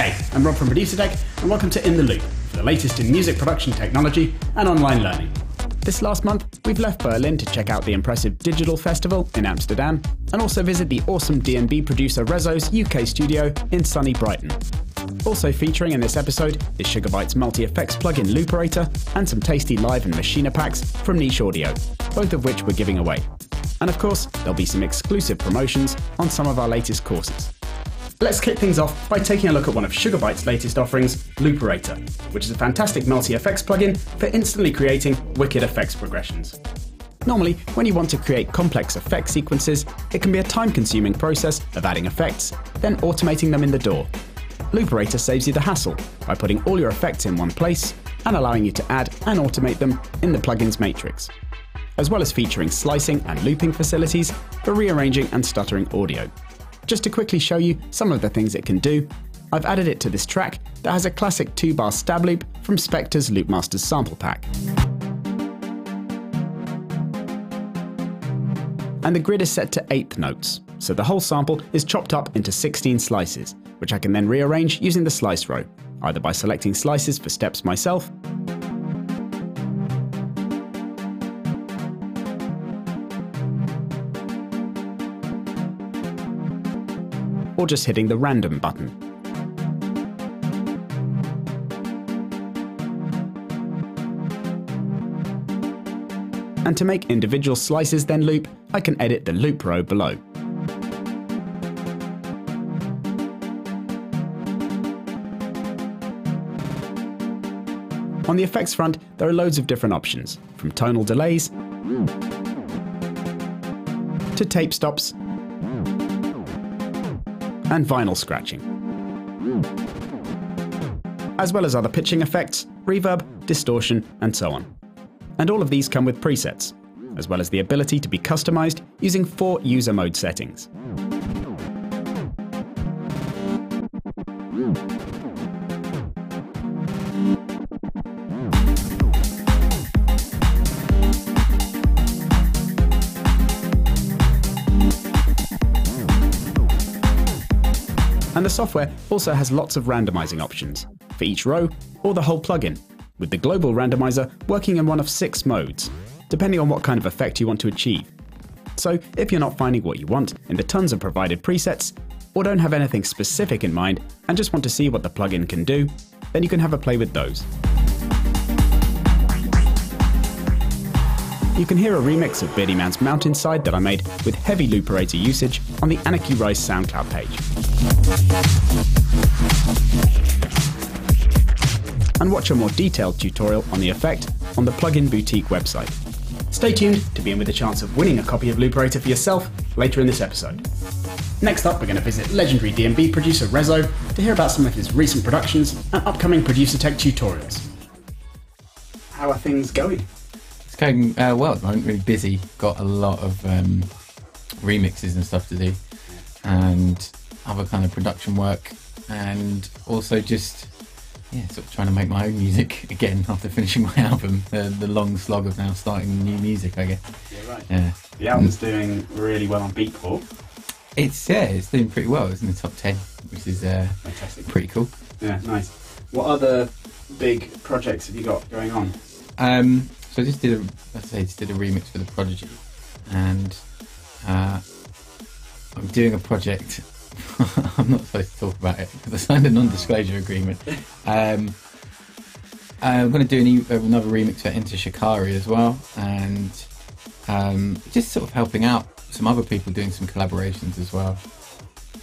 Hey, I'm Rob from Producer Tech, and welcome to In the Loop, for the latest in music production technology and online learning. This last month, we've left Berlin to check out the impressive Digital Festival in Amsterdam, and also visit the awesome D&B producer Reso's UK studio in sunny Brighton. Also featuring in this episode is Sugar Bytes' multi-effects plugin Looperator and some tasty live and Maschine packs from Niche Audio, both of which we're giving away. And of course, there'll be some exclusive promotions on some of our latest courses. Let's kick things off by taking a look at one of Sugar Bytes' latest offerings, Looperator, which is a fantastic multi-effects plugin for instantly creating wicked effects progressions. Normally, when you want to create complex effect sequences, it can be a time-consuming process of adding effects, then automating them in the DAW. Looperator saves you the hassle by putting all your effects in one place and allowing you to add and automate them in the plugin's matrix, as well as featuring slicing and looping facilities for rearranging and stuttering audio. Just to quickly show you some of the things it can do, I've added it to this track that has a classic 2-bar stab loop from Spector's Loopmasters sample pack. And the grid is set to eighth notes, so the whole sample is chopped up into 16 slices, which I can then rearrange using the slice row, either by selecting slices for steps myself or just hitting the random button. And to make individual slices then loop, I can edit the loop row below. On the effects front, there are loads of different options, from tonal delays to tape stops and vinyl scratching. As well as other pitching effects, reverb, distortion, and so on. And all of these come with presets, as well as the ability to be customized using four user mode settings. The software also has lots of randomizing options for each row or the whole plugin, with the global randomizer working in one of six modes, depending on what kind of effect you want to achieve. So, if you're not finding what you want in the tons of provided presets, or don't have anything specific in mind and just want to see what the plugin can do, then you can have a play with those. You can hear a remix of Beardyman's Mountainside that I made with heavy looperator usage on the Anarchy Rise SoundCloud page. And watch a more detailed tutorial on the effect on the Plugin Boutique website. Stay tuned to be in with a chance of winning a copy of Looperator for yourself later in this episode. Next up, we're going to visit legendary D&B producer Reso to hear about some of his recent productions and upcoming producer tech tutorials. How are things going? Going uh, well at the moment. Really busy. Got a lot of um, remixes and stuff to do, and other kind of production work, and also just yeah, sort of trying to make my own music again after finishing my album. The, the long slog of now starting new music, I guess. Yeah, right. Yeah, The album's doing really well on Beatport. it's yeah, it's doing pretty well. It's in the top ten, which is uh, Fantastic. pretty cool. Yeah, nice. What other big projects have you got going on? Um, so I just did a, let's say, just did a remix for the Prodigy, and uh, I'm doing a project. I'm not supposed to talk about it because I signed a non-disclosure agreement. Um, I'm going to do an, another remix for Enter Shikari as well, and um, just sort of helping out some other people doing some collaborations as well.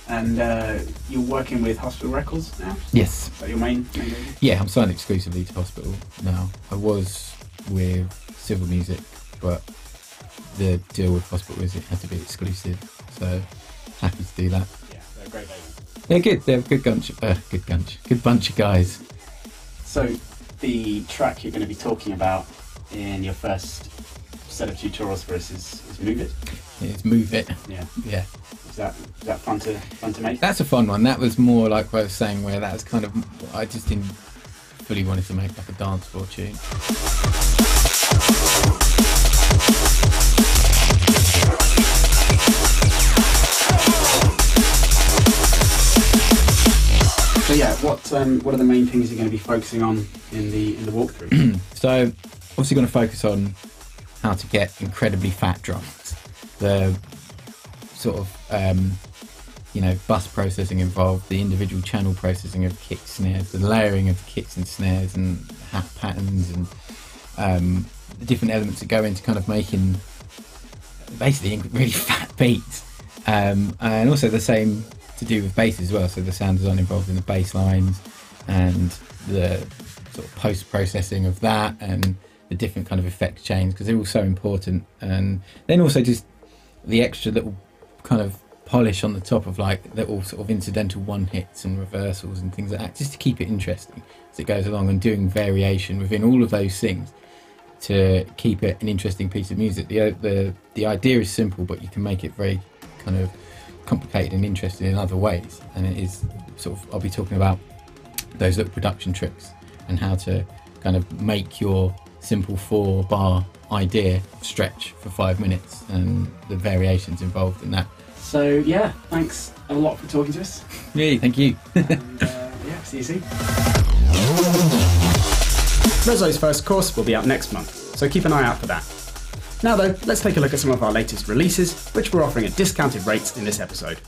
And uh, you're working with Hospital Records now? Yes, Is that your main, main yeah, I'm signed exclusively to Hospital now. I was with Civil Music, but the deal with was it had to be exclusive, so happy to do that. Yeah, they're a great label. They're good. They're a good bunch. Uh, good bunch. Good bunch of guys. So, the track you're going to be talking about in your first set of tutorials for us is, is Move It. It's move it. Yeah. Yeah, Is that is that fun to fun to make? that's a fun one. That was more like what I was saying, where that was kind of. I just didn't fully wanted to make like a dance floor tune. What um, what are the main things you're going to be focusing on in the in the walkthrough? so obviously going to focus on how to get incredibly fat drums. The sort of um, you know bus processing involved, the individual channel processing of kick snares, the layering of kicks and snares and hat patterns and um, the different elements that go into kind of making basically really fat beats. Um, and also the same to do with bass as well. So the sound design involved in the bass lines and the sort of post processing of that and the different kind of effect chains because they're all so important. And then also just the extra little kind of polish on the top of like little sort of incidental one hits and reversals and things like that, just to keep it interesting as it goes along and doing variation within all of those things to keep it an interesting piece of music. The the the idea is simple, but you can make it very kind of complicated and interesting in other ways. And it is sort of I'll be talking about those little production tricks and how to kind of make your simple four bar idea stretch for five minutes and the variations involved in that. So yeah, thanks a lot for talking to us. Yeah, thank you. and, uh, yeah, see you soon. Reso's first course will be up next month, so keep an eye out for that. Now though, let's take a look at some of our latest releases, which we're offering at discounted rates in this episode.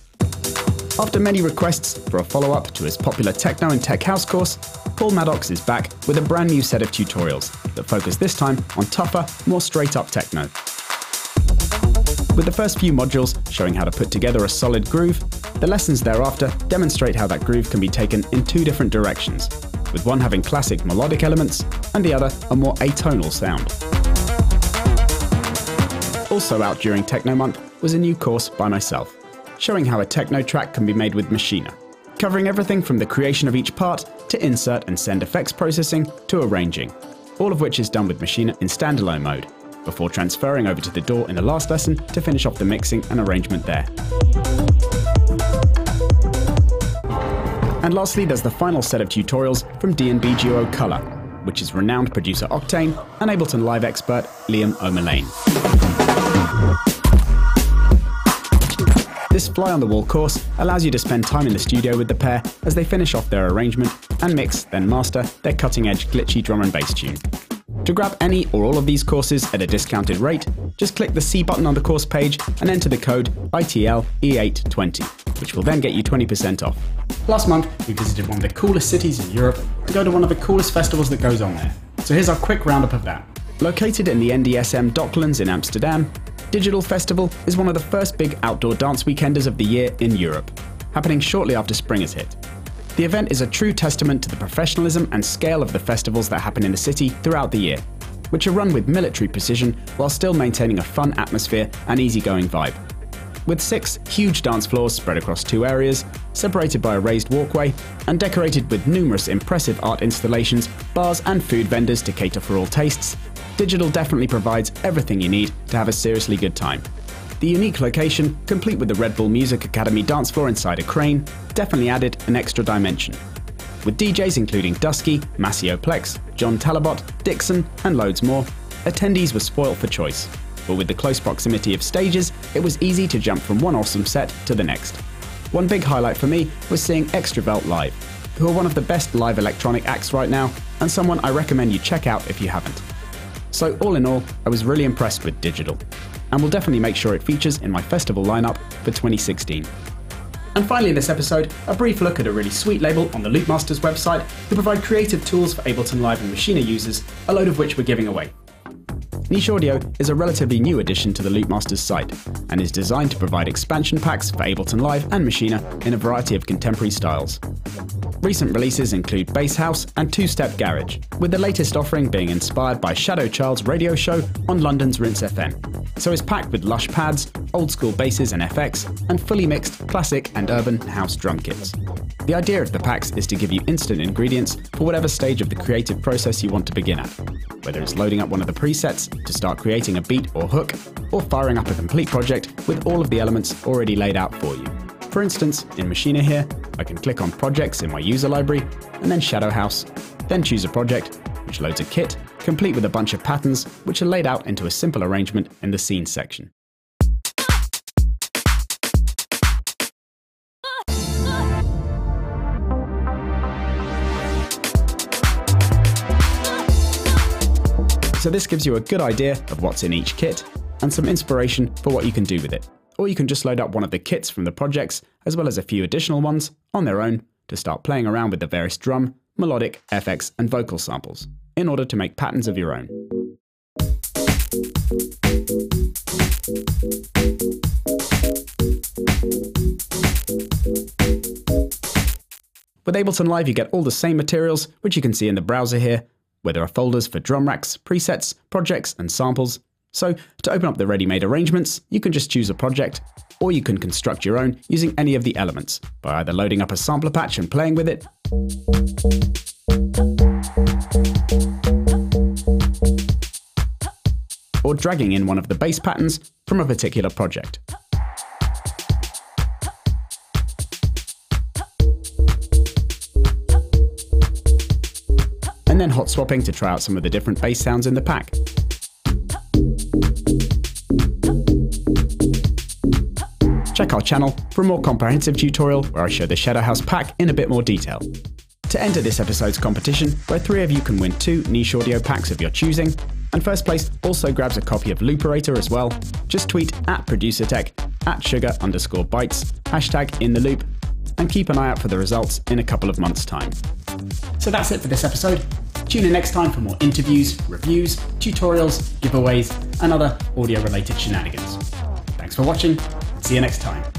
After many requests for a follow up to his popular Techno and Tech House course, Paul Maddox is back with a brand new set of tutorials that focus this time on tougher, more straight up techno. With the first few modules showing how to put together a solid groove, the lessons thereafter demonstrate how that groove can be taken in two different directions, with one having classic melodic elements and the other a more atonal sound. Also out during Techno Month was a new course by myself, showing how a techno track can be made with Maschine, covering everything from the creation of each part to insert and send effects processing to arranging, all of which is done with Maschine in standalone mode, before transferring over to the DAW in the last lesson to finish off the mixing and arrangement there. And lastly, there's the final set of tutorials from D&B duo Color, which is renowned producer Octane and Ableton Live expert Liam O'Mullane. This fly on the wall course allows you to spend time in the studio with the pair as they finish off their arrangement and mix, then master their cutting edge glitchy drum and bass tune. To grab any or all of these courses at a discounted rate, just click the C button on the course page and enter the code ITLE820, which will then get you 20% off. Last month, we visited one of the coolest cities in Europe to go to one of the coolest festivals that goes on there. So here's our quick roundup of that. Located in the NDSM Docklands in Amsterdam, Digital Festival is one of the first big outdoor dance weekenders of the year in Europe, happening shortly after spring has hit. The event is a true testament to the professionalism and scale of the festivals that happen in the city throughout the year, which are run with military precision while still maintaining a fun atmosphere and easygoing vibe. With six huge dance floors spread across two areas, separated by a raised walkway, and decorated with numerous impressive art installations, bars, and food vendors to cater for all tastes, Digital definitely provides everything you need to have a seriously good time. The unique location, complete with the Red Bull Music Academy dance floor inside a crane, definitely added an extra dimension. With DJs including Dusky, Maceo Plex, John Talabot, Dixon, and loads more, attendees were spoilt for choice. But with the close proximity of stages, it was easy to jump from one awesome set to the next. One big highlight for me was seeing Extrawelt live, who are one of the best live electronic acts right now, and someone I recommend you check out if you haven't. So, all in all, I was really impressed with Digital, and will definitely make sure it features in my festival lineup for 2016. And finally, in this episode, a brief look at a really sweet label on the Loopmasters website who provide creative tools for Ableton Live and Maschine users, a load of which we're giving away. Niche Audio is a relatively new addition to the Loopmasters site and is designed to provide expansion packs for Ableton Live and Maschine in a variety of contemporary styles. Recent releases include Bass House and Two Step Garage, with the latest offering being inspired by Shadow Child's radio show on London's Rinse FM. So it's packed with lush pads, old school basses and FX, and fully mixed classic and urban house drum kits. The idea of the packs is to give you instant ingredients for whatever stage of the creative process you want to begin at, whether it's loading up one of the presets to start creating a beat or hook, or firing up a complete project with all of the elements already laid out for you. For instance, in Maschine here, I can click on projects in my user library and then Shadow House, then choose a project, which loads a kit, complete with a bunch of patterns which are laid out into a simple arrangement in the scenes section. So this gives you a good idea of what's in each kit and some inspiration for what you can do with it. Or you can just load up one of the kits from the projects, as well as a few additional ones, on their own to start playing around with the various drum, melodic, FX, and vocal samples in order to make patterns of your own. With Ableton Live, you get all the same materials, which you can see in the browser here, where there are folders for drum racks, presets, projects, and samples. So, to open up the ready-made arrangements, you can just choose a project, or you can construct your own using any of the elements, by either loading up a sampler patch and playing with it, or dragging in one of the bass patterns from a particular project. and then hot swapping to try out some of the different bass sounds in the pack. Check our channel for a more comprehensive tutorial where I show the Shadow House pack in a bit more detail. To enter this episode's competition, where three of you can win two niche audio packs of your choosing, and first place also grabs a copy of Looperator as well, just tweet at ProducerTech, at sugar underscore bytes, hashtag in the loop, and keep an eye out for the results in a couple of months' time. So that's it for this episode. Tune in next time for more interviews, reviews, tutorials, giveaways, and other audio related shenanigans. Thanks for watching. See you next time.